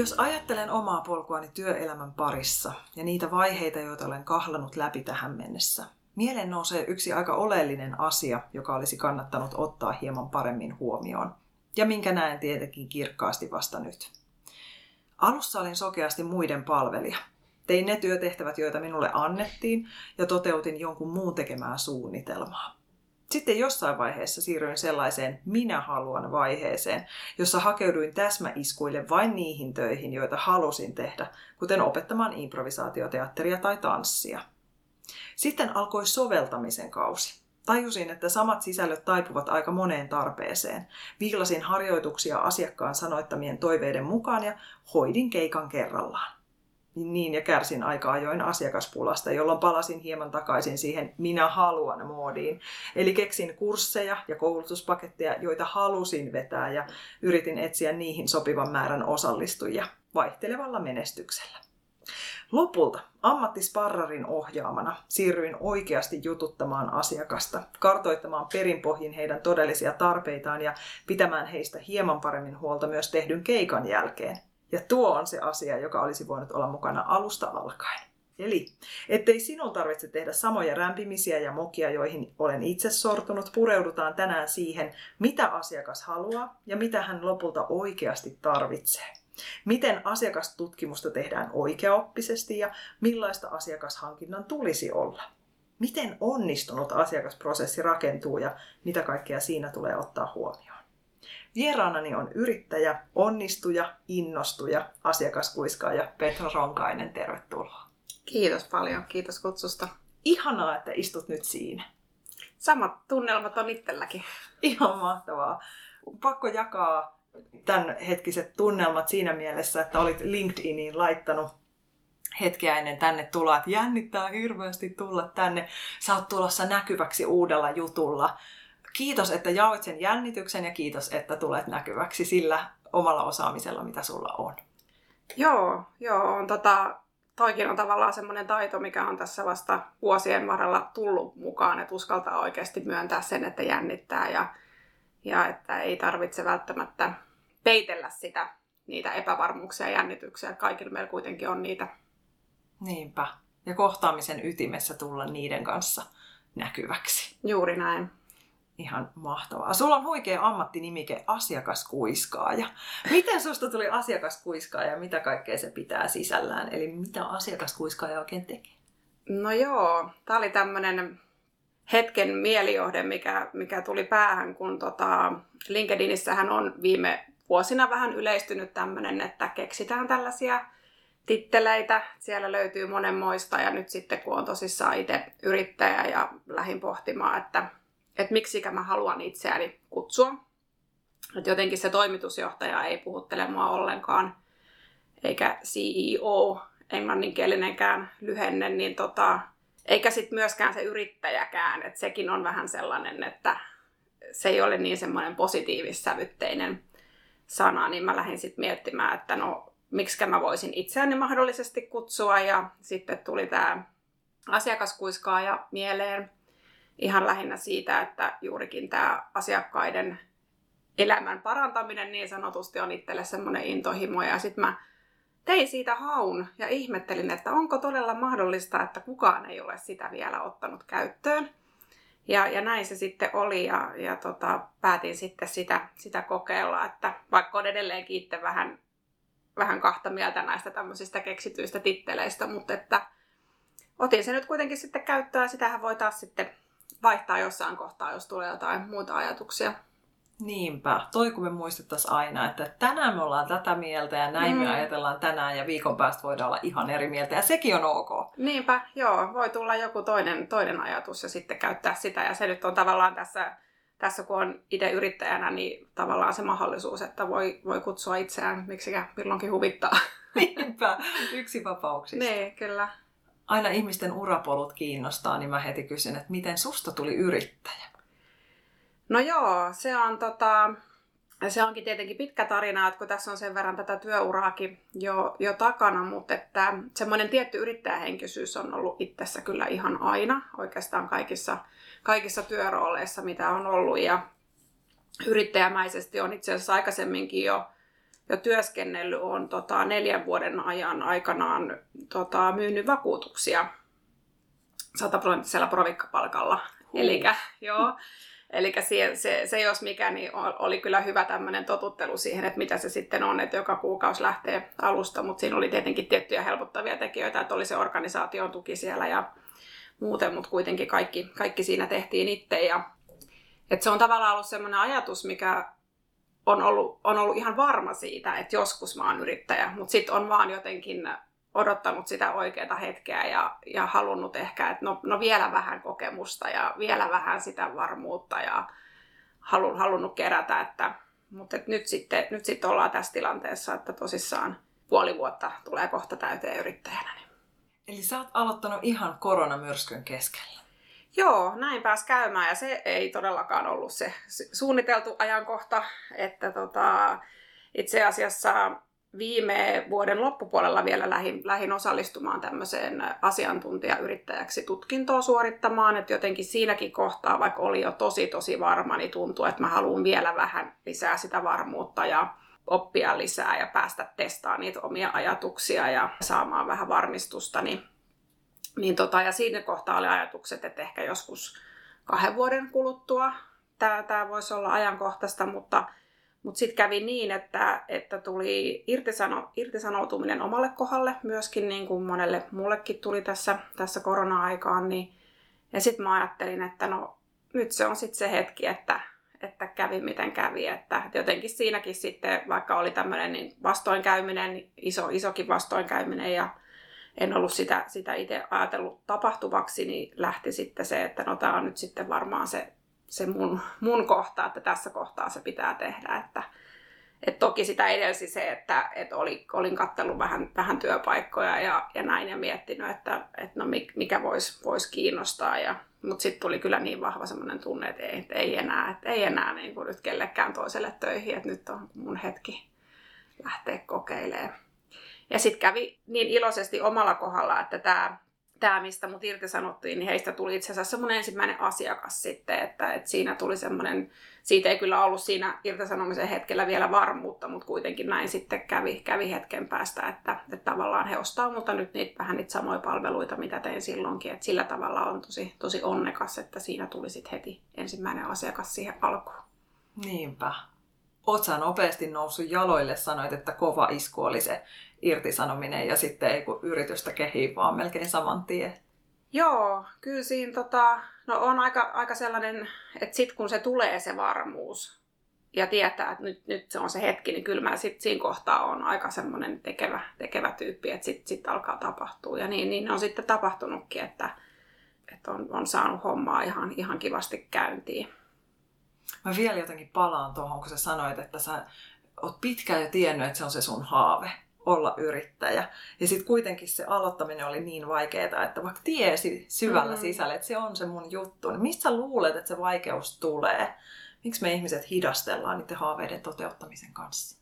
Jos ajattelen omaa polkuani työelämän parissa ja niitä vaiheita, joita olen kahlanut läpi tähän mennessä, mieleen nousee yksi aika oleellinen asia, joka olisi kannattanut ottaa hieman paremmin huomioon, ja minkä näen tietenkin kirkkaasti vasta nyt. Alussa olin sokeasti muiden palvelija. Tein ne työtehtävät, joita minulle annettiin, ja toteutin jonkun muun tekemää suunnitelmaa. Sitten jossain vaiheessa siirryin sellaiseen minä haluan vaiheeseen, jossa hakeuduin täsmäiskuille vain niihin töihin, joita halusin tehdä, kuten opettamaan improvisaatioteatteria tai tanssia. Sitten alkoi soveltamisen kausi. Tajusin, että samat sisällöt taipuvat aika moneen tarpeeseen. Viilasin harjoituksia asiakkaan sanoittamien toiveiden mukaan ja hoidin keikan kerrallaan niin ja kärsin aika ajoin asiakaspulasta, jolloin palasin hieman takaisin siihen minä haluan moodiin. Eli keksin kursseja ja koulutuspaketteja, joita halusin vetää ja yritin etsiä niihin sopivan määrän osallistujia vaihtelevalla menestyksellä. Lopulta ammattisparrarin ohjaamana siirryin oikeasti jututtamaan asiakasta, kartoittamaan perinpohjin heidän todellisia tarpeitaan ja pitämään heistä hieman paremmin huolta myös tehdyn keikan jälkeen – ja tuo on se asia, joka olisi voinut olla mukana alusta alkaen. Eli, ettei sinun tarvitse tehdä samoja rämpimisiä ja mokia, joihin olen itse sortunut, pureudutaan tänään siihen, mitä asiakas haluaa ja mitä hän lopulta oikeasti tarvitsee. Miten asiakastutkimusta tehdään oikeaoppisesti ja millaista asiakashankinnan tulisi olla. Miten onnistunut asiakasprosessi rakentuu ja mitä kaikkea siinä tulee ottaa huomioon. Vieraanani on yrittäjä, onnistuja, innostuja, asiakaskuiskaaja Petra Ronkainen. Tervetuloa. Kiitos paljon, kiitos kutsusta. Ihanaa, että istut nyt siinä. Samat tunnelmat on itselläkin. Ihan mahtavaa. Pakko jakaa tämän hetkiset tunnelmat siinä mielessä, että olit LinkedIniin laittanut hetkeä ennen tänne tuloa, että jännittää hirveästi tulla tänne. Sä oot tulossa näkyväksi uudella jutulla kiitos, että jaoit sen jännityksen ja kiitos, että tulet näkyväksi sillä omalla osaamisella, mitä sulla on. Joo, joo on tota, toikin on tavallaan semmoinen taito, mikä on tässä vasta vuosien varrella tullut mukaan, että uskaltaa oikeasti myöntää sen, että jännittää ja, ja että ei tarvitse välttämättä peitellä sitä, niitä epävarmuuksia ja jännityksiä. Kaikilla meillä kuitenkin on niitä. Niinpä. Ja kohtaamisen ytimessä tulla niiden kanssa näkyväksi. Juuri näin. Ihan mahtavaa. Sulla on huikea ammattinimike asiakaskuiskaaja. Miten susta tuli asiakaskuiskaaja ja mitä kaikkea se pitää sisällään? Eli mitä asiakaskuiskaaja oikein tekee? No joo, tää oli tämmönen hetken mielijohde, mikä, mikä tuli päähän, kun tota, LinkedInissähän on viime vuosina vähän yleistynyt tämmöinen, että keksitään tällaisia titteleitä. Siellä löytyy monenmoista ja nyt sitten kun on tosissaan itse yrittäjä ja lähin pohtimaan, että että miksikä mä haluan itseäni kutsua. Että jotenkin se toimitusjohtaja ei puhuttele mua ollenkaan, eikä CEO, englanninkielinenkään lyhenne, niin tota, eikä sitten myöskään se yrittäjäkään, että sekin on vähän sellainen, että se ei ole niin semmoinen positiivissävytteinen sana, niin mä lähdin sitten miettimään, että no miksi mä voisin itseäni mahdollisesti kutsua ja sitten tuli tämä asiakaskuiskaaja mieleen ihan lähinnä siitä, että juurikin tämä asiakkaiden elämän parantaminen niin sanotusti on itselle semmoinen intohimo. Ja sitten mä tein siitä haun ja ihmettelin, että onko todella mahdollista, että kukaan ei ole sitä vielä ottanut käyttöön. Ja, ja näin se sitten oli ja, ja tota, päätin sitten sitä, sitä kokeilla, että vaikka on edelleenkin itse vähän, vähän kahta mieltä näistä tämmöisistä keksityistä titteleistä, mutta että otin se nyt kuitenkin sitten käyttöön sitähän voi taas sitten vaihtaa jossain kohtaa, jos tulee jotain muita ajatuksia. Niinpä. Toi kun me muistettaisiin aina, että tänään me ollaan tätä mieltä ja näin mm. me ajatellaan tänään ja viikon päästä voidaan olla ihan eri mieltä ja sekin on ok. Niinpä, joo. Voi tulla joku toinen, toinen ajatus ja sitten käyttää sitä ja se nyt on tavallaan tässä tässä kun on itse yrittäjänä, niin tavallaan se mahdollisuus, että voi, voi kutsua itseään, miksikä milloinkin huvittaa. Niinpä, yksi vapauksista. Niin, kyllä. Aina ihmisten urapolut kiinnostaa, niin mä heti kysyn, että miten susta tuli yrittäjä? No joo, se on tota, se onkin tietenkin pitkä tarina, että kun tässä on sen verran tätä työuraakin jo, jo takana, mutta että semmoinen tietty yrittäjähenkisyys on ollut itsessä kyllä ihan aina, oikeastaan kaikissa, kaikissa työrooleissa, mitä on ollut. Ja yrittäjämäisesti on itse asiassa aikaisemminkin jo, jo työskennellyt, on tota, neljän vuoden ajan aikanaan tota, myynyt vakuutuksia sataprosenttisella provikkapalkalla. Eli joo, Eli se, se, se, jos mikä, niin oli kyllä hyvä tämmöinen totuttelu siihen, että mitä se sitten on, että joka kuukausi lähtee alusta, mutta siinä oli tietenkin tiettyjä helpottavia tekijöitä, että oli se organisaation tuki siellä ja muuten, mutta kuitenkin kaikki, kaikki siinä tehtiin itse. Ja, että se on tavallaan ollut semmoinen ajatus, mikä on ollut, on ollut ihan varma siitä, että joskus mä oon yrittäjä, mutta sitten on vaan jotenkin odottanut sitä oikeaa hetkeä ja, ja halunnut ehkä, että no, no vielä vähän kokemusta ja vielä vähän sitä varmuutta ja halun, halunnut kerätä, että, mutta et nyt, sitten, nyt sitten ollaan tässä tilanteessa, että tosissaan puoli vuotta tulee kohta täyteen yrittäjänä. Niin. Eli sä oot aloittanut ihan koronamyrskyn keskellä. Joo, näin pääs käymään ja se ei todellakaan ollut se suunniteltu ajankohta, että tota, itse asiassa viime vuoden loppupuolella vielä lähin, lähin osallistumaan tämmöiseen asiantuntijayrittäjäksi tutkintoa suorittamaan, että jotenkin siinäkin kohtaa, vaikka oli jo tosi tosi varma, niin tuntuu, että mä haluan vielä vähän lisää sitä varmuutta ja oppia lisää ja päästä testaamaan niitä omia ajatuksia ja saamaan vähän varmistusta, niin, niin tota, ja siinä kohtaa oli ajatukset, että ehkä joskus kahden vuoden kuluttua tämä, tämä voisi olla ajankohtaista, mutta mutta sitten kävi niin, että, että tuli irtisano, irtisanoutuminen omalle kohdalle, myöskin niin kuin monelle mullekin tuli tässä, tässä korona-aikaan. Niin, ja sitten mä ajattelin, että no nyt se on sitten se hetki, että, että kävi miten kävi. Että, jotenkin siinäkin sitten, vaikka oli tämmöinen niin vastoinkäyminen, iso, isokin vastoinkäyminen ja en ollut sitä, sitä itse ajatellut tapahtuvaksi, niin lähti sitten se, että no tämä on nyt sitten varmaan se se mun, mun kohta, että tässä kohtaa se pitää tehdä. Että, et toki sitä edelsi se, että et oli, olin kattellut vähän, vähän työpaikkoja ja, ja näin ja miettinyt, että et no mikä voisi vois kiinnostaa. Ja, mutta sitten tuli kyllä niin vahva semmoinen tunne, että ei, että ei enää, että ei enää niin kuin nyt kellekään toiselle töihin, että nyt on mun hetki lähteä kokeilemaan. Ja sitten kävi niin iloisesti omalla kohdalla, että tämä tämä, mistä mut irtisanottiin, niin heistä tuli itse asiassa semmoinen ensimmäinen asiakas sitten, että, että siinä tuli semmoinen, siitä ei kyllä ollut siinä irtisanomisen hetkellä vielä varmuutta, mutta kuitenkin näin sitten kävi, kävi hetken päästä, että, että tavallaan he ostaa mutta nyt niitä, vähän niitä samoja palveluita, mitä tein silloinkin, että sillä tavalla on tosi, tosi onnekas, että siinä tuli sitten heti ensimmäinen asiakas siihen alkuun. Niinpä. Oot sä nopeasti noussut jaloille, sanoit, että kova isku oli se irtisanominen ja sitten ei kun yritystä kehii vaan melkein saman tien. Joo, kyllä siinä tota, no on aika, aika sellainen, että sitten kun se tulee se varmuus ja tietää, että nyt, nyt se on se hetki, niin kyllä mä sit siinä kohtaa on aika semmoinen tekevä, tekevä tyyppi, että sitten sit alkaa tapahtua. Ja niin, niin on sitten tapahtunutkin, että, että on, on saanut hommaa ihan, ihan kivasti käyntiin. Mä vielä jotenkin palaan tuohon, kun sä sanoit, että sä oot pitkään jo tiennyt, että se on se sun haave olla yrittäjä. Ja sitten kuitenkin se aloittaminen oli niin vaikeaa, että vaikka tiesi syvällä mm. sisällä, että se on se mun juttu, niin mistä luulet, että se vaikeus tulee? Miksi me ihmiset hidastellaan niiden haaveiden toteuttamisen kanssa?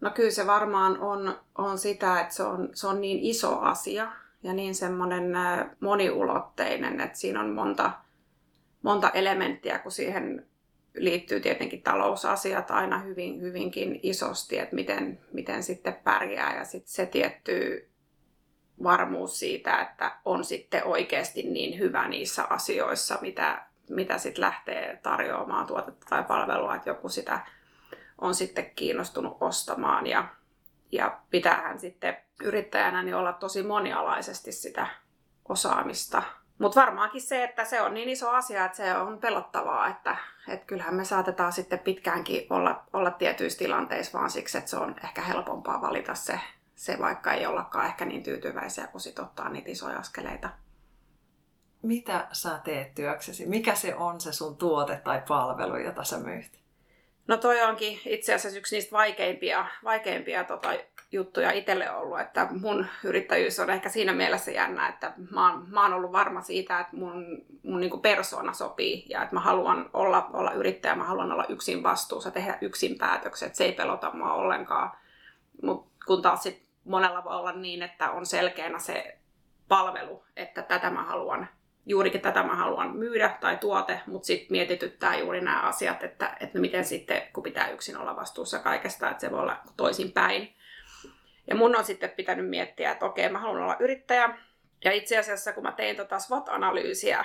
No kyllä se varmaan on, on sitä, että se on, se on niin iso asia ja niin semmoinen moniulotteinen, että siinä on monta, monta elementtiä, kun siihen liittyy tietenkin talousasiat aina hyvin, hyvinkin isosti, että miten, miten sitten pärjää. Ja sitten se tietty varmuus siitä, että on sitten oikeasti niin hyvä niissä asioissa, mitä, mitä sitten lähtee tarjoamaan tuotetta tai palvelua, että joku sitä on sitten kiinnostunut ostamaan. Ja, ja pitäähän sitten yrittäjänä niin olla tosi monialaisesti sitä osaamista mutta varmaankin se, että se on niin iso asia, että se on pelottavaa, että, että kyllähän me saatetaan sitten pitkäänkin olla, olla tietyissä tilanteissa vaan siksi, että se on ehkä helpompaa valita se, se vaikka ei ollakaan ehkä niin tyytyväisiä, kun sit ottaa niitä isoja askeleita. mitä sä teet työksesi? Mikä se on se sun tuote tai palvelu, jota sä myyt? No toi onkin itse asiassa yksi niistä vaikeimpia, vaikeimpia tota, juttuja itselle ollut, että mun yrittäjyys on ehkä siinä mielessä jännä, että mä oon, mä oon ollut varma siitä, että mun, mun niin persona sopii ja että mä haluan olla, olla yrittäjä, mä haluan olla yksin vastuussa, tehdä yksin päätökset, se ei pelota mua ollenkaan. Mutta kun taas sit monella voi olla niin, että on selkeänä se palvelu, että tätä mä haluan juurikin tätä mä haluan myydä tai tuote, mutta sitten mietityttää juuri nämä asiat, että, että miten sitten, kun pitää yksin olla vastuussa kaikesta, että se voi olla toisin päin. Ja mun on sitten pitänyt miettiä, että okei, mä haluan olla yrittäjä. Ja itse asiassa, kun mä tein tota SWOT-analyysiä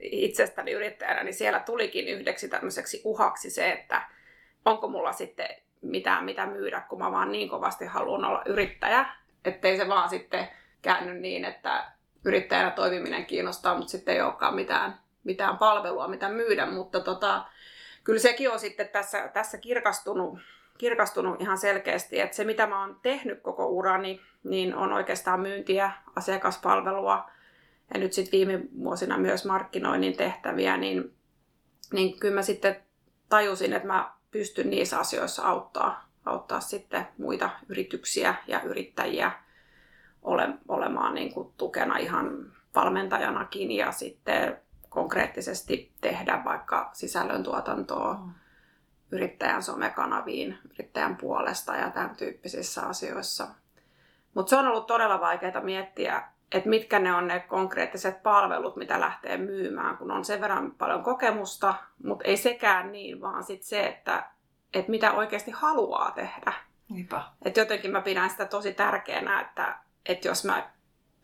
itsestäni yrittäjänä, niin siellä tulikin yhdeksi tämmöiseksi uhaksi se, että onko mulla sitten mitään mitä myydä, kun mä vaan niin kovasti haluan olla yrittäjä. Ettei se vaan sitten käänny niin, että yrittäjänä toimiminen kiinnostaa, mutta sitten ei olekaan mitään, mitään palvelua, mitä myydä. Mutta tota, kyllä sekin on sitten tässä, tässä kirkastunut, kirkastunut ihan selkeästi, että se mitä mä oon tehnyt koko urani, niin on oikeastaan myyntiä, asiakaspalvelua ja nyt sitten viime vuosina myös markkinoinnin tehtäviä, niin, niin kyllä mä sitten tajusin, että mä pystyn niissä asioissa auttaa, auttaa sitten muita yrityksiä ja yrittäjiä ole, olemaan niin kuin tukena ihan valmentajanakin ja sitten konkreettisesti tehdä vaikka sisällöntuotantoa mm. yrittäjän somekanaviin, yrittäjän puolesta ja tämän tyyppisissä asioissa. Mutta se on ollut todella vaikeaa miettiä, että mitkä ne on ne konkreettiset palvelut, mitä lähtee myymään, kun on sen verran paljon kokemusta, mutta ei sekään niin, vaan sitten se, että, että mitä oikeasti haluaa tehdä. Niinpä. Et jotenkin mä pidän sitä tosi tärkeänä, että, että jos mä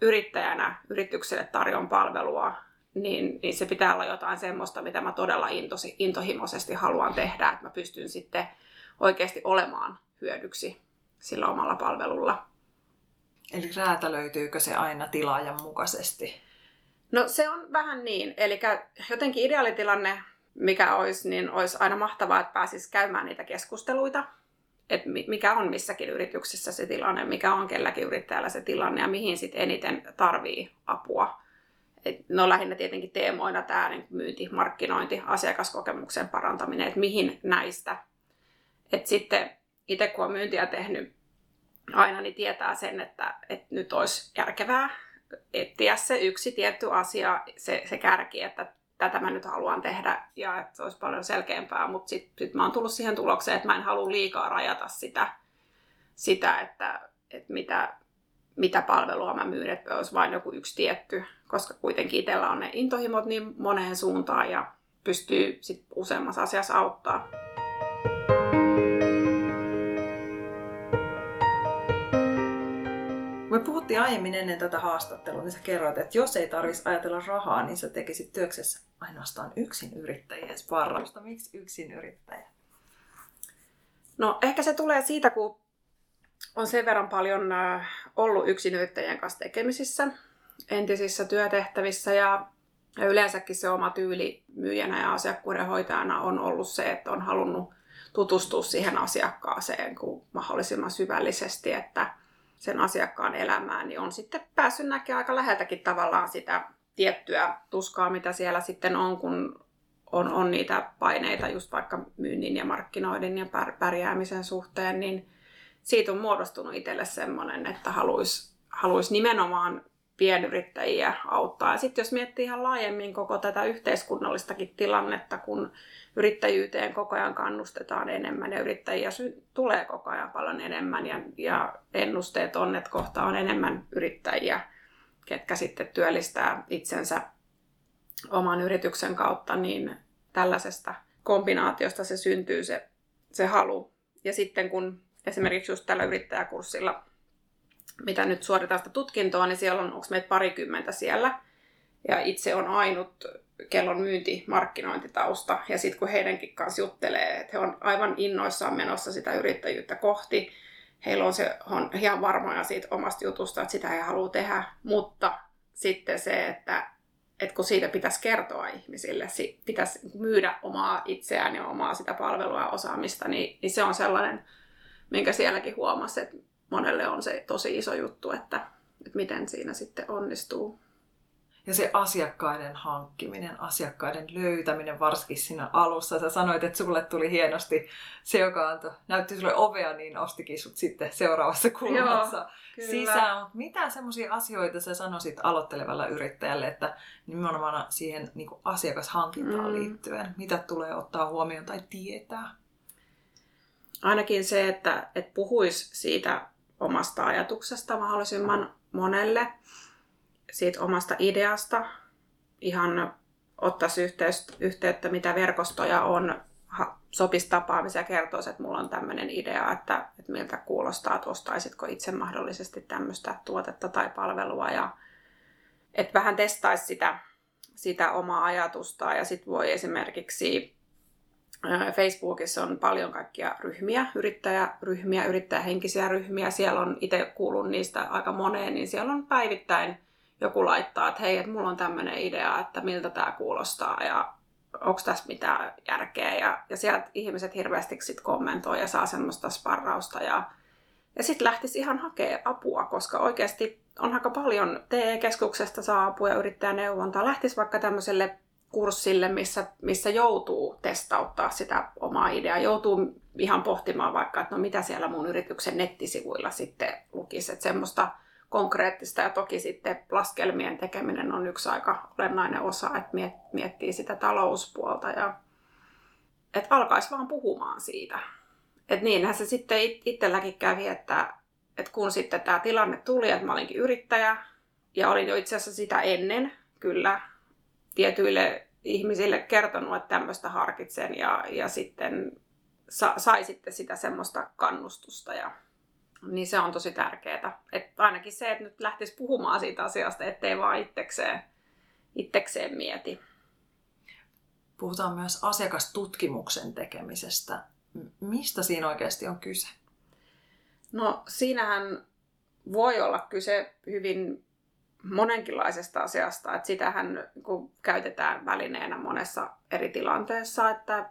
yrittäjänä yritykselle tarjon palvelua, niin, niin se pitää olla jotain semmoista, mitä mä todella intosi, intohimoisesti haluan tehdä, että mä pystyn sitten oikeasti olemaan hyödyksi sillä omalla palvelulla. Eli räätälöityykö se aina tilaajan mukaisesti? No se on vähän niin. Eli jotenkin ideaalitilanne, mikä olisi, niin olisi aina mahtavaa, että pääsisi käymään niitä keskusteluita että mikä on missäkin yrityksessä se tilanne, mikä on kelläkin yrittäjällä se tilanne ja mihin sitten eniten tarvii apua. Et no lähinnä tietenkin teemoina tämä niin myynti, markkinointi, asiakaskokemuksen parantaminen, että mihin näistä. Et sitten itse kun on myyntiä tehnyt aina, niin tietää sen, että, että nyt olisi järkevää etsiä se yksi tietty asia, se, se kärki, että tätä mä nyt haluan tehdä ja että se olisi paljon selkeämpää, mutta sitten sit mä oon tullut siihen tulokseen, että mä en halua liikaa rajata sitä, sitä että, että mitä, mitä palvelua mä myyn, että olisi vain joku yksi tietty, koska kuitenkin itsellä on ne intohimot niin moneen suuntaan ja pystyy sit useammassa asiassa auttaa. Puhuttiin aiemmin ennen tätä haastattelua, niin sä kerroit, että jos ei tarvitsisi ajatella rahaa, niin sä tekisit työksessä ainoastaan yksin yrittäjien sparrausta. Miksi yksin yrittäjä? No ehkä se tulee siitä, kun on sen verran paljon äh, ollut yksin yrittäjien kanssa tekemisissä entisissä työtehtävissä ja, ja yleensäkin se oma tyyli myyjänä ja asiakkuuden hoitajana on ollut se, että on halunnut tutustua siihen asiakkaaseen kuin mahdollisimman syvällisesti, että sen asiakkaan elämään, niin on sitten päässyt näkemään aika läheltäkin tavallaan sitä tiettyä tuskaa, mitä siellä sitten on, kun on, on niitä paineita just vaikka myynnin ja markkinoiden ja pärjäämisen suhteen, niin siitä on muodostunut itselle semmoinen, että haluaisi haluais nimenomaan pienyrittäjiä auttaa. Sitten jos miettii ihan laajemmin koko tätä yhteiskunnallistakin tilannetta, kun yrittäjyyteen koko ajan kannustetaan enemmän ja yrittäjiä tulee koko ajan paljon enemmän ja, ja ennusteet on, että kohta on enemmän yrittäjiä, ketkä sitten työllistää itsensä oman yrityksen kautta, niin tällaisesta kombinaatiosta se syntyy se, se halu. Ja sitten kun esimerkiksi just tällä yrittäjäkurssilla, mitä nyt suoritetaan sitä tutkintoa, niin siellä on, onko meitä parikymmentä siellä, ja itse on ainut kellon myynti, markkinointitausta. Ja sitten kun heidänkin kanssa juttelee, että he on aivan innoissaan menossa sitä yrittäjyyttä kohti, heillä on se on ihan varmoja siitä omasta jutusta, että sitä he haluaa tehdä, mutta sitten se, että, että kun siitä pitäisi kertoa ihmisille, pitäisi myydä omaa itseään ja omaa sitä palvelua ja osaamista, niin, niin se on sellainen, minkä sielläkin huomasi, että monelle on se tosi iso juttu, että, että miten siinä sitten onnistuu. Ja se asiakkaiden hankkiminen, asiakkaiden löytäminen, varsinkin siinä alussa. Sä sanoit, että sulle tuli hienosti se, joka antoi, näytti sulle ovea, niin ostikin sut sitten seuraavassa kulmassa Joo, sisään. Mutta mitä semmoisia asioita sä sanoisit aloittelevalle yrittäjälle, että nimenomaan siihen niin asiakashankintaan mm. liittyen, mitä tulee ottaa huomioon tai tietää? Ainakin se, että, että puhuisi siitä omasta ajatuksesta mahdollisimman monelle siitä omasta ideasta, ihan ottaisi yhteyttä, mitä verkostoja on, sopisi tapaamisia ja kertoisi, että mulla on tämmöinen idea, että, että miltä kuulostaa, että ostaisitko itse mahdollisesti tämmöistä tuotetta tai palvelua ja että vähän testaisi sitä, sitä omaa ajatusta ja sitten voi esimerkiksi Facebookissa on paljon kaikkia ryhmiä, yrittäjäryhmiä, yrittäjähenkisiä ryhmiä. Siellä on, itse kuulun niistä aika moneen, niin siellä on päivittäin joku laittaa, että hei, että mulla on tämmöinen idea, että miltä tämä kuulostaa ja onko tässä mitään järkeä. Ja, ja sieltä ihmiset hirveästi sit kommentoi ja saa semmoista sparrausta. Ja, ja sitten lähtisi ihan hakea apua, koska oikeasti on aika paljon TE-keskuksesta saa apua ja yrittäjäneuvontaa. Lähtisi vaikka tämmöiselle kurssille, missä, missä joutuu testauttaa sitä omaa ideaa, joutuu ihan pohtimaan vaikka, että no mitä siellä mun yrityksen nettisivuilla sitten lukisi, että semmoista konkreettista ja toki sitten laskelmien tekeminen on yksi aika olennainen osa, että miettii sitä talouspuolta ja että alkaisi vaan puhumaan siitä. Että niinhän se sitten itselläkin kävi, että, että kun sitten tämä tilanne tuli, että mä olinkin yrittäjä ja olin jo itse asiassa sitä ennen kyllä tietyille ihmisille kertonut, että tämmöistä harkitsen ja, ja sitten sa, sai sitten sitä semmoista kannustusta ja niin se on tosi tärkeää. Että ainakin se, että nyt lähtisi puhumaan siitä asiasta, ettei vaan itsekseen, itsekseen mieti. Puhutaan myös asiakastutkimuksen tekemisestä. Mistä siinä oikeasti on kyse? No siinähän voi olla kyse hyvin monenkinlaisesta asiasta, että sitähän kun käytetään välineenä monessa eri tilanteessa, että,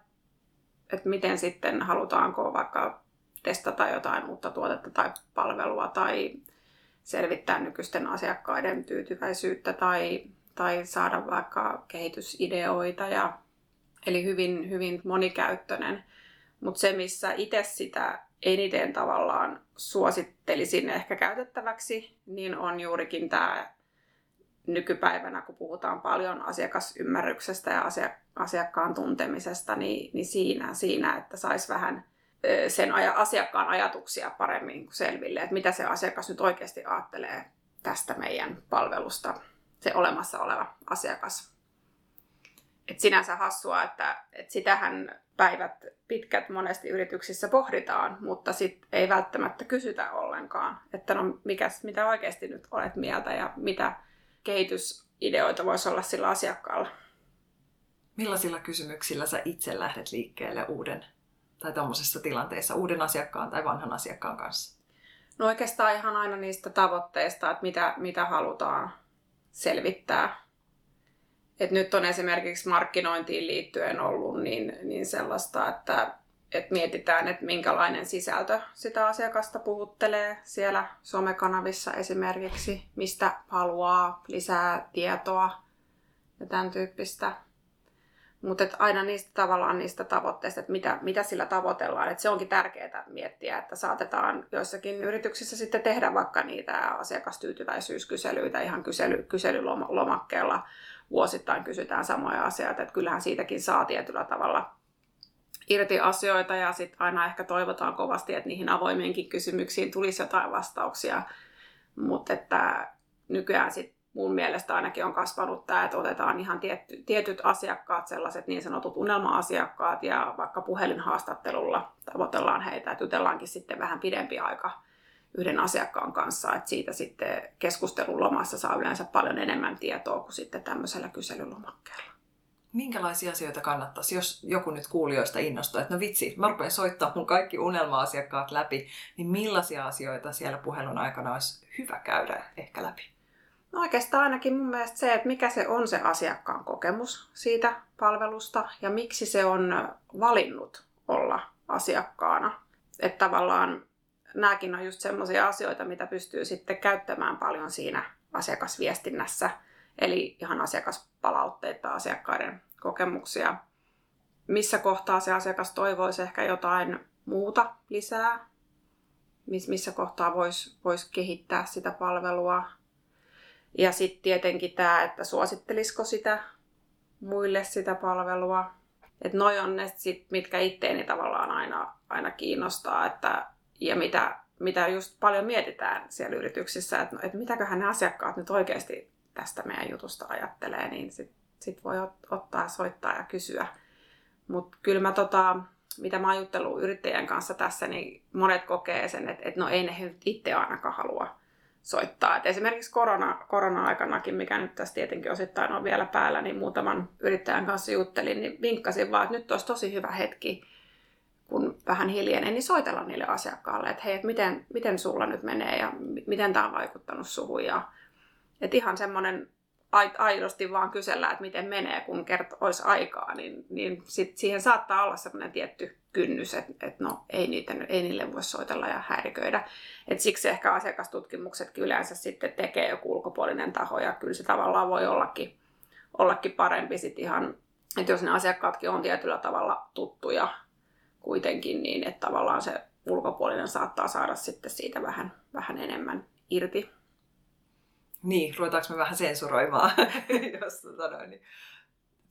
että miten sitten halutaanko vaikka testata jotain uutta tuotetta tai palvelua tai selvittää nykyisten asiakkaiden tyytyväisyyttä tai, tai saada vaikka kehitysideoita. Ja, eli hyvin, hyvin monikäyttöinen. Mutta se, missä itse sitä eniten tavallaan suosittelisin ehkä käytettäväksi, niin on juurikin tämä nykypäivänä, kun puhutaan paljon asiakasymmärryksestä ja asiakkaan tuntemisesta, niin, niin siinä, siinä, että saisi vähän sen asiakkaan ajatuksia paremmin selville, että mitä se asiakas nyt oikeasti ajattelee tästä meidän palvelusta, se olemassa oleva asiakas. Et sinänsä hassua, että, että sitähän päivät pitkät monesti yrityksissä pohditaan, mutta sit ei välttämättä kysytä ollenkaan, että no mikäs, mitä oikeasti nyt olet mieltä ja mitä kehitysideoita voisi olla sillä asiakkaalla. Millaisilla kysymyksillä sä itse lähdet liikkeelle uuden tai tuommoisessa tilanteessa uuden asiakkaan tai vanhan asiakkaan kanssa? No oikeastaan ihan aina niistä tavoitteista, että mitä, mitä halutaan selvittää. Et nyt on esimerkiksi markkinointiin liittyen ollut niin, niin sellaista, että et mietitään, että minkälainen sisältö sitä asiakasta puhuttelee siellä somekanavissa esimerkiksi, mistä haluaa lisää tietoa ja tämän tyyppistä. Mutta aina niistä tavallaan niistä tavoitteista, että mitä, mitä sillä tavoitellaan. Et se onkin tärkeää miettiä, että saatetaan joissakin yrityksissä sitten tehdä vaikka niitä asiakastyytyväisyyskyselyitä ihan kysely, kyselylomakkeella. Vuosittain kysytään samoja asioita, että kyllähän siitäkin saa tietyllä tavalla irti asioita ja sitten aina ehkä toivotaan kovasti, että niihin avoimiinkin kysymyksiin tulisi jotain vastauksia. Mutta että nykyään sitten mun mielestä ainakin on kasvanut tämä, että otetaan ihan tietty, tietyt asiakkaat, sellaiset niin sanotut unelma-asiakkaat ja vaikka puhelinhaastattelulla tavoitellaan heitä, että jutellaankin sitten vähän pidempi aika yhden asiakkaan kanssa, että siitä sitten keskustelun lomassa saa yleensä paljon enemmän tietoa kuin sitten tämmöisellä kyselylomakkeella. Minkälaisia asioita kannattaisi, jos joku nyt kuulijoista innostuu, että no vitsi, mä rupean soittaa mun kaikki unelma-asiakkaat läpi, niin millaisia asioita siellä puhelun aikana olisi hyvä käydä ehkä läpi? No oikeastaan ainakin mun mielestä se, että mikä se on se asiakkaan kokemus siitä palvelusta ja miksi se on valinnut olla asiakkaana. Että tavallaan nämäkin on just semmoisia asioita, mitä pystyy sitten käyttämään paljon siinä asiakasviestinnässä. Eli ihan asiakaspalautteita, asiakkaiden kokemuksia. Missä kohtaa se asiakas toivoisi ehkä jotain muuta lisää, missä kohtaa voisi vois kehittää sitä palvelua. Ja sitten tietenkin tämä, että suosittelisiko sitä muille sitä palvelua. Että noi on ne sit, mitkä itteeni tavallaan aina, aina kiinnostaa, että, ja mitä, mitä just paljon mietitään siellä yrityksissä, että, että mitäköhän ne asiakkaat nyt oikeasti tästä meidän jutusta ajattelee, niin sitten sit voi ottaa, soittaa ja kysyä. Mutta kyllä mä tota, mitä mä oon yrittäjän kanssa tässä, niin monet kokee sen, että, että no ei ne itse ainakaan halua soittaa. Et esimerkiksi korona, korona-aikanakin, mikä nyt tässä tietenkin osittain on vielä päällä, niin muutaman yrittäjän kanssa juttelin, niin vinkkasin vaan, että nyt olisi tosi hyvä hetki, kun vähän hiljenee, niin soitella niille asiakkaalle, että hei, että miten, miten sulla nyt menee ja miten tämä on vaikuttanut suhun. Ja, että ihan semmoinen aidosti vaan kysellä, että miten menee, kun kerta olisi aikaa, niin, niin sit siihen saattaa olla semmoinen tietty kynnys, että, että no ei, niitä, ei niille voi soitella ja häiriköidä. Et siksi ehkä asiakastutkimuksetkin yleensä sitten tekee joku ulkopuolinen taho ja kyllä se tavallaan voi ollakin, ollakin parempi sitten ihan, että jos ne asiakkaatkin on tietyllä tavalla tuttuja kuitenkin, niin että tavallaan se ulkopuolinen saattaa saada sitten siitä vähän, vähän enemmän irti. Niin, ruvetaanko me vähän sensuroimaan, jos sanoin, niin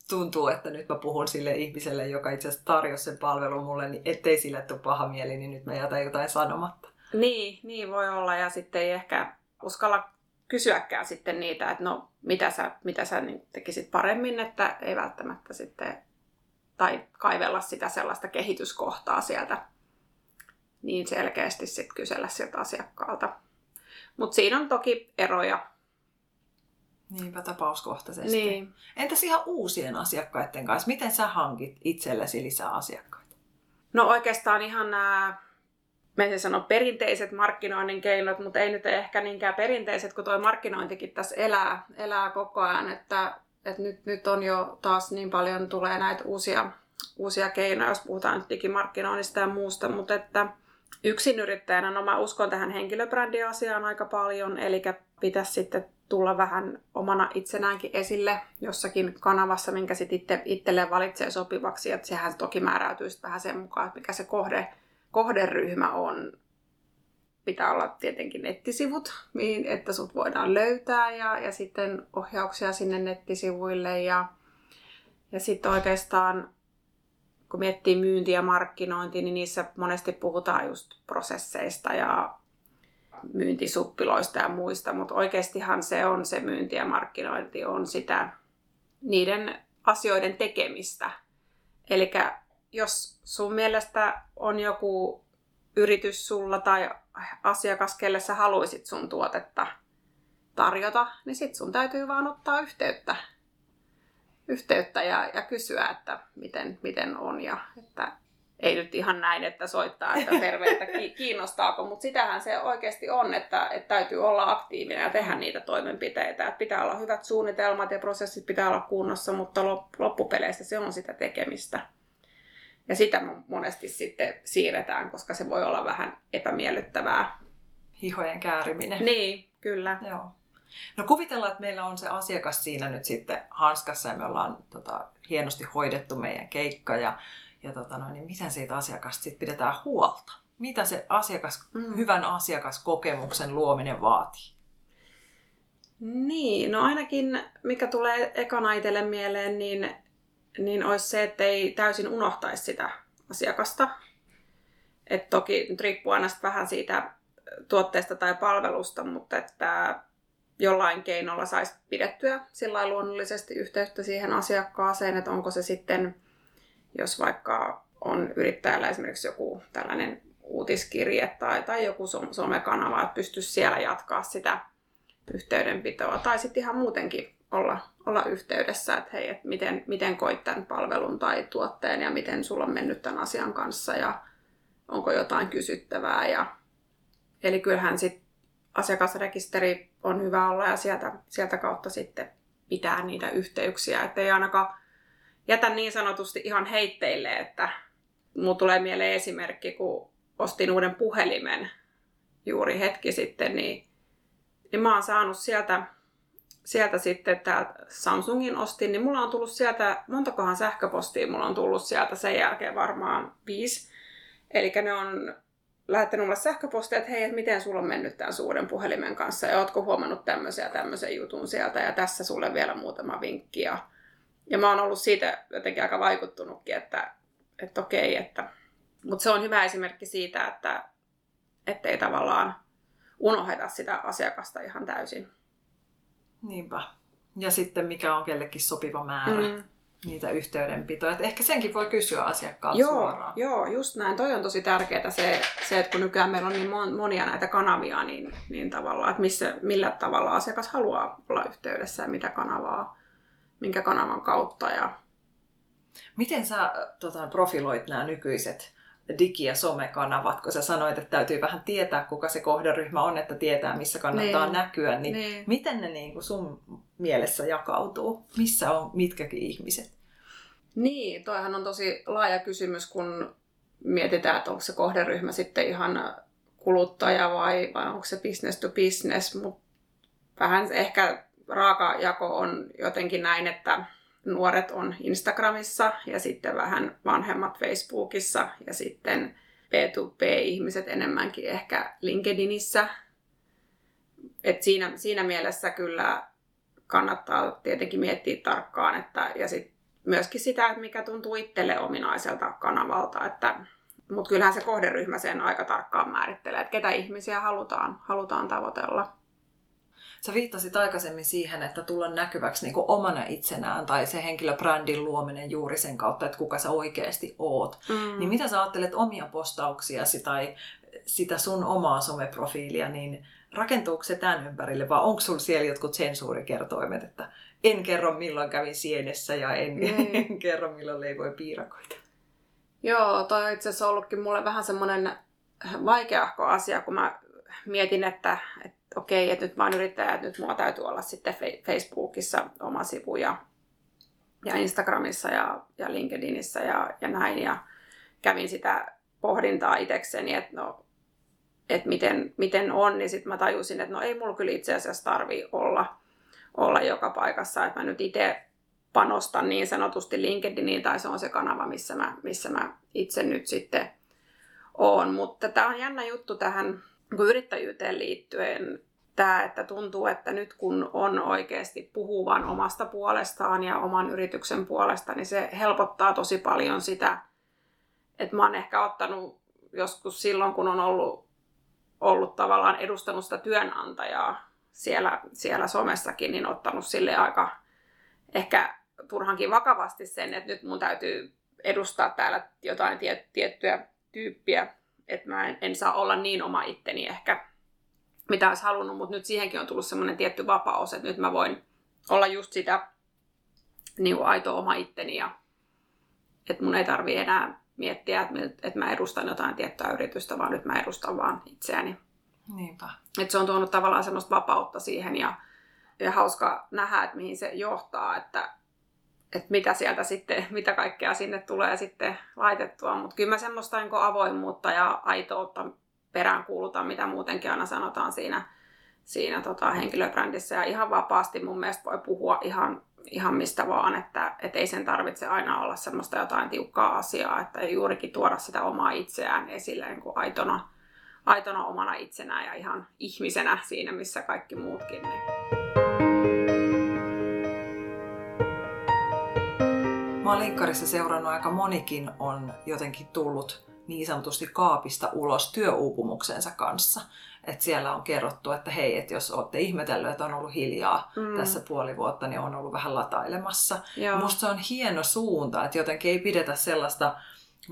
tuntuu, että nyt mä puhun sille ihmiselle, joka itse asiassa tarjosi sen palvelun mulle, niin ettei sille tule paha mieli, niin nyt mä jätän jotain sanomatta. Niin, niin voi olla ja sitten ei ehkä uskalla kysyäkään sitten niitä, että no mitä sä, mitä sä niin tekisit paremmin, että ei välttämättä sitten, tai kaivella sitä sellaista kehityskohtaa sieltä niin selkeästi sitten kysellä sieltä asiakkaalta. Mutta siinä on toki eroja Niinpä tapauskohtaisesti. Niin. Entäs ihan uusien asiakkaiden kanssa? Miten sä hankit itsellesi lisää asiakkaita? No oikeastaan ihan nämä, me se sano perinteiset markkinoinnin keinot, mutta ei nyt ehkä niinkään perinteiset, kun tuo markkinointikin tässä elää, elää koko ajan, että, että nyt, nyt on jo taas niin paljon tulee näitä uusia, uusia keinoja, jos puhutaan nyt digimarkkinoinnista ja muusta, mutta että yksinyrittäjänä, no mä uskon tähän henkilöbrändiasiaan aika paljon, eli pitäisi sitten tulla vähän omana itsenäänkin esille jossakin kanavassa, minkä sitten itse, itselleen valitsee sopivaksi. Että sehän toki määräytyy vähän sen mukaan, että mikä se kohde, kohderyhmä on. Pitää olla tietenkin nettisivut, että sut voidaan löytää ja, ja sitten ohjauksia sinne nettisivuille. Ja, ja sitten oikeastaan kun miettii myyntiä ja markkinointi, niin niissä monesti puhutaan just prosesseista ja myyntisuppiloista ja muista, mutta oikeastihan se on se myynti ja markkinointi, on sitä niiden asioiden tekemistä. Eli jos sun mielestä on joku yritys sulla tai asiakas, kelle sä haluaisit sun tuotetta tarjota, niin sit sun täytyy vaan ottaa yhteyttä, yhteyttä ja, ja kysyä, että miten, miten on ja että ei nyt ihan näin, että soittaa, että terveitä kiinnostaako, mutta sitähän se oikeasti on, että, että täytyy olla aktiivinen ja tehdä niitä toimenpiteitä. Että pitää olla hyvät suunnitelmat ja prosessit pitää olla kunnossa, mutta loppupeleissä se on sitä tekemistä. Ja sitä monesti sitten siirretään, koska se voi olla vähän epämiellyttävää. Hihojen kääriminen. Niin, kyllä. Joo. No kuvitellaan, että meillä on se asiakas siinä nyt sitten hanskassa ja me ollaan tota, hienosti hoidettu meidän keikka ja ja tota noin, niin miten siitä asiakasta sit pidetään huolta? Mitä se asiakas, mm. hyvän asiakaskokemuksen luominen vaatii? Niin, no ainakin mikä tulee ekana itselle mieleen, niin, niin olisi se, että ei täysin unohtaisi sitä asiakasta. Et toki nyt riippuu aina vähän siitä tuotteesta tai palvelusta, mutta että jollain keinolla saisi pidettyä sillä luonnollisesti yhteyttä siihen asiakkaaseen, että onko se sitten jos vaikka on yrittäjällä esimerkiksi joku tällainen uutiskirje tai, tai joku somekanava, että pystyisi siellä jatkaa sitä yhteydenpitoa. Tai sitten ihan muutenkin olla, olla yhteydessä, että hei, että miten, miten koit tämän palvelun tai tuotteen ja miten sulla on mennyt tämän asian kanssa ja onko jotain kysyttävää. Ja, eli kyllähän sitten asiakasrekisteri on hyvä olla ja sieltä, sieltä kautta sitten pitää niitä yhteyksiä, ettei ainakaan jätä niin sanotusti ihan heitteille, että mulla tulee mieleen esimerkki, kun ostin uuden puhelimen juuri hetki sitten, niin, niin mä oon saanut sieltä, sieltä sitten täältä Samsungin ostin, niin mulla on tullut sieltä, montakohan sähköpostia mulla on tullut sieltä sen jälkeen varmaan viisi. Eli ne on lähettänyt mulle sähköpostia, että hei, että miten sulla on mennyt tämän suuren puhelimen kanssa ja ootko huomannut tämmöisiä tämmöisen jutun sieltä ja tässä sulle vielä muutama vinkki. Ja, ja mä oon ollut siitä jotenkin aika vaikuttunutkin, että, että okei, että... Mutta se on hyvä esimerkki siitä, että ettei tavallaan unoheta sitä asiakasta ihan täysin. Niinpä. Ja sitten mikä on kellekin sopiva määrä. Mm niitä yhteydenpitoja. Et ehkä senkin voi kysyä asiakkaalta joo, suoraan. Joo, just näin. Toi on tosi tärkeää se, se, että kun nykyään meillä on niin monia näitä kanavia, niin, niin tavallaan, että missä, millä tavalla asiakas haluaa olla yhteydessä ja mitä kanavaa, minkä kanavan kautta. Ja... Miten sä tota, profiloit nämä nykyiset digi- ja somekanavat, kun sä sanoit, että täytyy vähän tietää, kuka se kohderyhmä on, että tietää, missä kannattaa niin. näkyä, niin, niin miten ne niin kuin sun mielessä jakautuu? Missä on mitkäkin ihmiset? Niin, toihan on tosi laaja kysymys, kun mietitään, että onko se kohderyhmä sitten ihan kuluttaja vai, vai onko se business to business, mutta vähän ehkä raaka jako on jotenkin näin, että nuoret on Instagramissa ja sitten vähän vanhemmat Facebookissa ja sitten B2B-ihmiset enemmänkin ehkä LinkedInissä. Et siinä, siinä mielessä kyllä kannattaa tietenkin miettiä tarkkaan, että, ja sit myöskin sitä, että mikä tuntuu itselle ominaiselta kanavalta. Että, mutta kyllähän se kohderyhmä sen aika tarkkaan määrittelee, että ketä ihmisiä halutaan, halutaan tavoitella. Sä viittasit aikaisemmin siihen, että tulla näkyväksi niin omana itsenään tai se henkilöbrändin luominen juuri sen kautta, että kuka sä oikeasti oot. Mm. Niin mitä sä ajattelet omia postauksiasi tai sitä sun omaa someprofiilia, niin rakentuuko se tämän ympärille vai onko sulla siellä jotkut sensuurikertoimet, että en kerro milloin kävin sienessä ja en, mm. en kerro milloin leivoi piirakoita? Joo, toi on itse asiassa ollutkin mulle vähän semmoinen vaikeahko asia, kun mä mietin, että, että okei, että nyt mä oon yrittäjä, että nyt mulla täytyy olla sitten Facebookissa oma sivu ja, ja Instagramissa ja, ja LinkedInissä ja, ja näin. Ja kävin sitä pohdintaa itsekseni, että no, että miten, miten on, niin sitten mä tajusin, että no ei mulla kyllä itse asiassa tarvi olla, olla joka paikassa, että mä nyt itse panostan niin sanotusti LinkedIniin, tai se on se kanava, missä mä, missä mä itse nyt sitten oon. Mutta tämä on jännä juttu tähän yrittäjyyteen liittyen, tämä, että tuntuu, että nyt kun on oikeasti puhuvan omasta puolestaan ja oman yrityksen puolesta, niin se helpottaa tosi paljon sitä, että mä oon ehkä ottanut joskus silloin, kun on ollut ollut tavallaan edustanut sitä työnantajaa siellä, siellä somessakin, niin ottanut sille aika ehkä turhankin vakavasti sen, että nyt mun täytyy edustaa täällä jotain tie, tiettyä tyyppiä, että mä en, en saa olla niin oma itteni ehkä, mitä olisi halunnut, mutta nyt siihenkin on tullut semmoinen tietty vapaus, että nyt mä voin olla just sitä niin kuin aito oma itteni ja että mun ei tarvi enää miettiä, että mä edustan jotain tiettyä yritystä, vaan nyt mä edustan vaan itseäni. Niinpä. Että se on tuonut tavallaan semmoista vapautta siihen ja, ja hauska nähdä, että mihin se johtaa, että, että mitä sieltä sitten, mitä kaikkea sinne tulee sitten laitettua. Mutta kyllä mä semmoista niin avoimuutta ja aitoutta perään kuulutaan, mitä muutenkin aina sanotaan siinä, siinä tota henkilöbrändissä. Ja ihan vapaasti mun mielestä voi puhua ihan ihan mistä vaan, että et ei sen tarvitse aina olla semmoista jotain tiukkaa asiaa, että juurikin tuoda sitä omaa itseään esille niin kuin aitona, aitona omana itsenään ja ihan ihmisenä siinä, missä kaikki muutkin. Niin. Mä oon linkkarissa seurannut aika monikin on jotenkin tullut niin sanotusti kaapista ulos työuupumuksensa kanssa. Että siellä on kerrottu, että hei, että jos olette ihmetellyt, että on ollut hiljaa mm. tässä puoli vuotta, niin on ollut vähän latailemassa. Joo. Musta se on hieno suunta, että jotenkin ei pidetä sellaista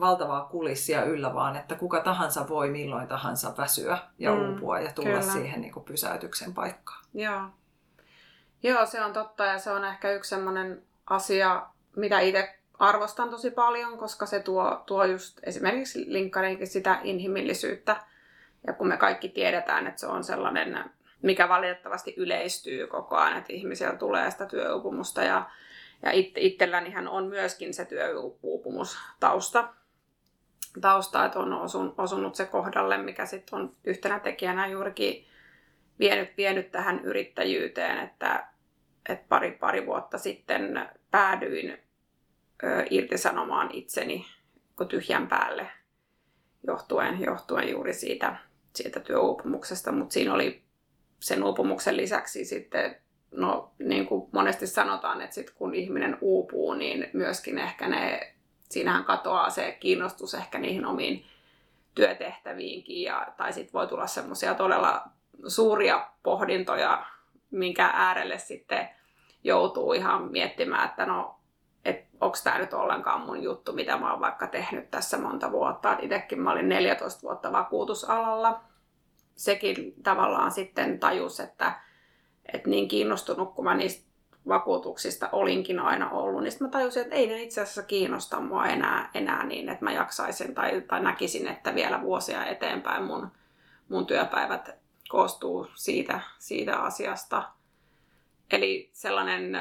valtavaa kulissia yllä, vaan että kuka tahansa voi milloin tahansa väsyä ja mm, uupua ja tulla kyllä. siihen niin kuin pysäytyksen paikkaan. Joo. Joo, se on totta ja se on ehkä yksi sellainen asia, mitä itse arvostan tosi paljon, koska se tuo, tuo just esimerkiksi linkkarinkin sitä inhimillisyyttä. Ja kun me kaikki tiedetään, että se on sellainen, mikä valitettavasti yleistyy koko ajan, että ihmisillä tulee sitä työuupumusta ja, ja it, itsellänihän on myöskin se työuupumustausta, tausta, että on osun, osunut se kohdalle, mikä sitten on yhtenä tekijänä juurikin vienyt, vienyt tähän yrittäjyyteen, että et pari, pari vuotta sitten päädyin ö, irtisanomaan itseni tyhjän päälle johtuen, johtuen juuri siitä, siitä työuupumuksesta, mutta siinä oli sen uupumuksen lisäksi sitten, no niin kuin monesti sanotaan, että sit kun ihminen uupuu, niin myöskin ehkä ne, siinähän katoaa se kiinnostus ehkä niihin omiin työtehtäviinkin, ja, tai sitten voi tulla semmoisia todella suuria pohdintoja, minkä äärelle sitten joutuu ihan miettimään, että no, et onko tämä nyt ollenkaan mun juttu, mitä mä oon vaikka tehnyt tässä monta vuotta. Itsekin mä olin 14 vuotta vakuutusalalla. Sekin tavallaan sitten tajus, että, että niin kiinnostunut kuin mä niistä vakuutuksista olinkin aina ollut, niin mä tajusin, että ei ne itse asiassa kiinnosta mua enää, enää niin, että mä jaksaisin tai, tai näkisin, että vielä vuosia eteenpäin mun, mun työpäivät koostuu siitä, siitä asiasta. Eli sellainen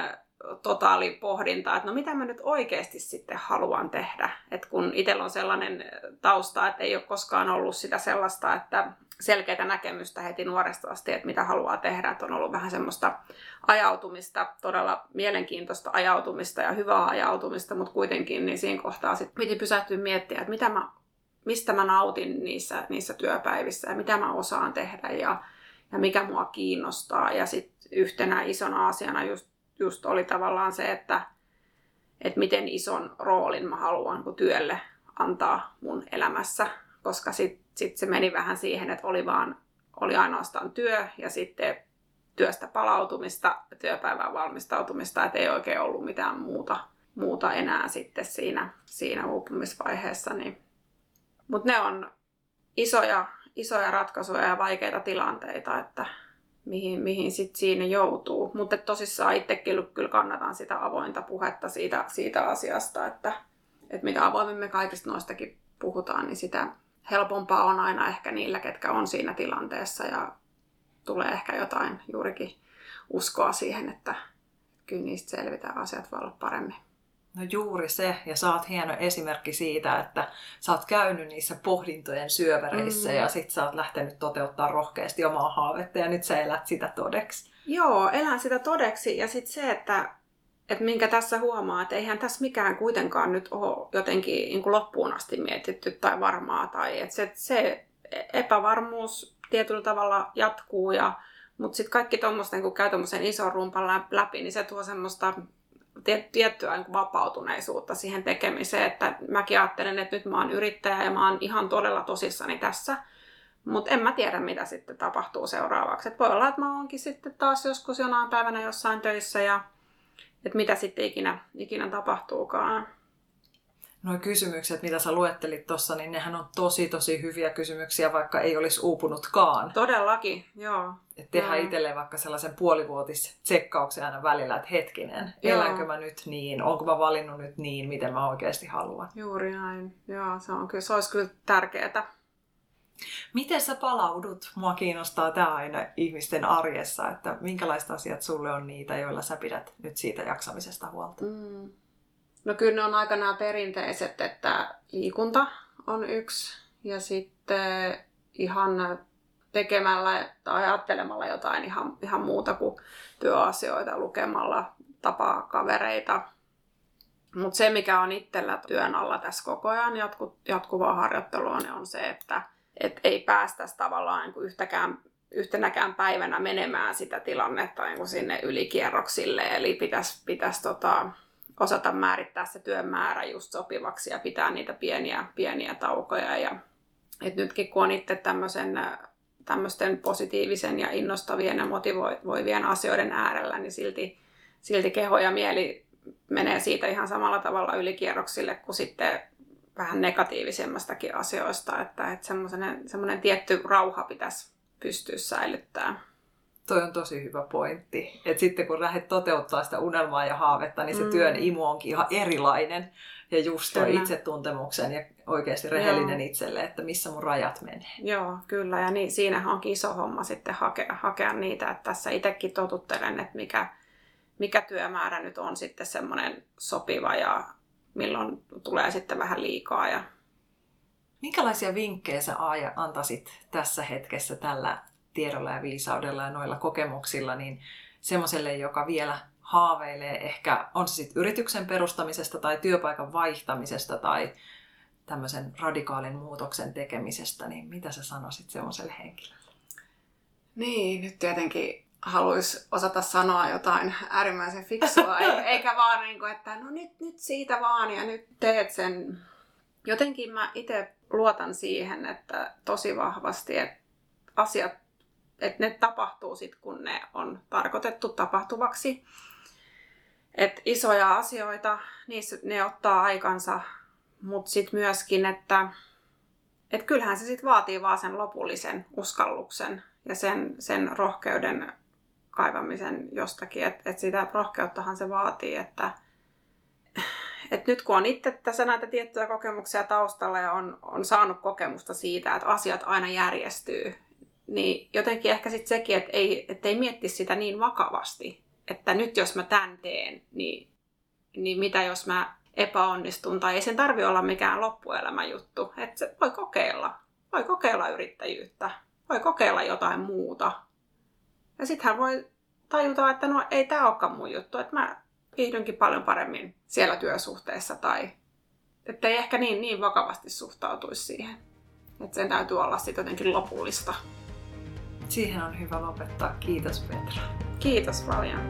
totaali pohdinta, että no mitä mä nyt oikeasti sitten haluan tehdä. että kun itsellä on sellainen tausta, että ei ole koskaan ollut sitä sellaista, että selkeää näkemystä heti nuoresta asti, että mitä haluaa tehdä. Että on ollut vähän semmoista ajautumista, todella mielenkiintoista ajautumista ja hyvää ajautumista, mutta kuitenkin niin siinä kohtaa sitten piti pysähtyä miettiä, että mitä mä, mistä mä nautin niissä, niissä työpäivissä ja mitä mä osaan tehdä ja, ja mikä mua kiinnostaa. Ja sitten yhtenä isona asiana just just oli tavallaan se, että, että miten ison roolin mä haluan kun työlle antaa mun elämässä, koska sitten sit se meni vähän siihen, että oli vaan oli ainoastaan työ ja sitten työstä palautumista, työpäivään valmistautumista, että ei oikein ollut mitään muuta, muuta enää sitten siinä, siinä uupumisvaiheessa. Niin. Mutta ne on isoja, isoja ratkaisuja ja vaikeita tilanteita, että mihin, mihin sit siinä joutuu. Mutta tosissaan itsekin kyllä kannatan sitä avointa puhetta siitä, siitä asiasta, että, että mitä avoimemmin me kaikista noistakin puhutaan, niin sitä helpompaa on aina ehkä niillä, ketkä on siinä tilanteessa ja tulee ehkä jotain juurikin uskoa siihen, että kyllä niistä selvitään asiat voi olla paremmin. No juuri se, ja sä oot hieno esimerkki siitä, että sä oot käynyt niissä pohdintojen syövereissä mm. ja sit sä oot lähtenyt toteuttaa rohkeasti omaa haavetta ja nyt sä elät sitä todeksi. Joo, elän sitä todeksi ja sitten se, että, että minkä tässä huomaa, että eihän tässä mikään kuitenkaan nyt ole jotenkin niin kuin loppuun asti mietitty tai varmaa tai että se, se epävarmuus tietyllä tavalla jatkuu ja mutta sitten kaikki tuommoista, kun käy tuommoisen ison rumpan läpi, niin se tuo semmoista tiettyä niin vapautuneisuutta siihen tekemiseen, että mäkin ajattelen, että nyt mä oon yrittäjä ja mä oon ihan todella tosissani tässä, mutta en mä tiedä, mitä sitten tapahtuu seuraavaksi. Et voi olla, että mä oonkin sitten taas joskus jonain päivänä jossain töissä ja että mitä sitten ikinä, ikinä tapahtuukaan nuo kysymykset, mitä sä luettelit tuossa, niin nehän on tosi tosi hyviä kysymyksiä, vaikka ei olisi uupunutkaan. Todellakin, joo. Että tehdä itselleen vaikka sellaisen puolivuotis tsekkauksen aina välillä, että hetkinen, joo. elänkö mä nyt niin, onko mä valinnut nyt niin, miten mä oikeasti haluan. Juuri näin, joo, se, on kyllä, se olisi kyllä tärkeää. Miten sä palaudut? Mua kiinnostaa tämä aina ihmisten arjessa, että minkälaiset asiat sulle on niitä, joilla sä pidät nyt siitä jaksamisesta huolta? Mm. No kyllä ne on aika nämä perinteiset, että liikunta on yksi ja sitten ihan tekemällä tai ajattelemalla jotain ihan, ihan muuta kuin työasioita, lukemalla tapaa kavereita. Mutta se, mikä on itsellä työn alla tässä koko ajan jatku, jatkuvaa harjoittelua, niin on se, että et ei päästäisi tavallaan niin kuin yhtäkään, yhtenäkään päivänä menemään sitä tilannetta niin kuin sinne ylikierroksille. Eli pitäisi pitäisi tota, osata määrittää se työn määrä just sopivaksi ja pitää niitä pieniä, pieniä taukoja. Ja, et nytkin kun on itse tämmöisen, tämmöisten positiivisen ja innostavien ja motivoivien asioiden äärellä, niin silti, silti keho ja mieli menee siitä ihan samalla tavalla ylikierroksille kuin sitten vähän negatiivisemmastakin asioista, että, että semmoinen tietty rauha pitäisi pystyä säilyttämään. Toi on tosi hyvä pointti. Että sitten kun lähdet toteuttaa sitä unelmaa ja haavetta, niin se mm. työn imu onkin ihan erilainen. Ja just tuo itsetuntemuksen ja oikeasti rehellinen Joo. itselle, että missä mun rajat menee. Joo, kyllä. Ja niin, siinähän onkin iso homma sitten hakea, hakea niitä. Että tässä itsekin totuttelen, että mikä, mikä työmäärä nyt on sitten semmoinen sopiva ja milloin tulee sitten vähän liikaa. Ja... Minkälaisia vinkkejä sä Aaja antaisit tässä hetkessä tällä tiedolla ja viisaudella ja noilla kokemuksilla, niin semmoiselle, joka vielä haaveilee ehkä, on se sitten yrityksen perustamisesta tai työpaikan vaihtamisesta tai tämmöisen radikaalin muutoksen tekemisestä, niin mitä sä sanoisit semmoiselle henkilölle? Niin, nyt tietenkin haluaisi osata sanoa jotain äärimmäisen fiksua, eikä vaan niin kuin, että no nyt, nyt siitä vaan ja nyt teet sen. Jotenkin mä itse luotan siihen, että tosi vahvasti, että asiat, että ne tapahtuu sitten, kun ne on tarkoitettu tapahtuvaksi. Että isoja asioita, niissä ne ottaa aikansa, mutta sitten myöskin, että et kyllähän se sitten vaatii vaan sen lopullisen uskalluksen ja sen, sen rohkeuden kaivamisen jostakin. Että et sitä rohkeuttahan se vaatii, että et nyt kun on itse tässä näitä tiettyjä kokemuksia taustalla ja on, on saanut kokemusta siitä, että asiat aina järjestyy, niin jotenkin ehkä sitten sekin, että ei, että ei miettisi sitä niin vakavasti, että nyt jos mä tämän teen, niin, niin mitä jos mä epäonnistun, tai ei sen tarvi olla mikään loppuelämän juttu, että se voi kokeilla, voi kokeilla yrittäjyyttä, voi kokeilla jotain muuta. Ja sitten hän voi tajuta, että no ei tämä olekaan mun juttu, että mä viihdynkin paljon paremmin siellä työsuhteessa tai että ei ehkä niin, niin vakavasti suhtautuisi siihen. Että sen täytyy olla sitten jotenkin lopullista. Siihen on hyvä lopettaa. Kiitos Petra. Kiitos paljon.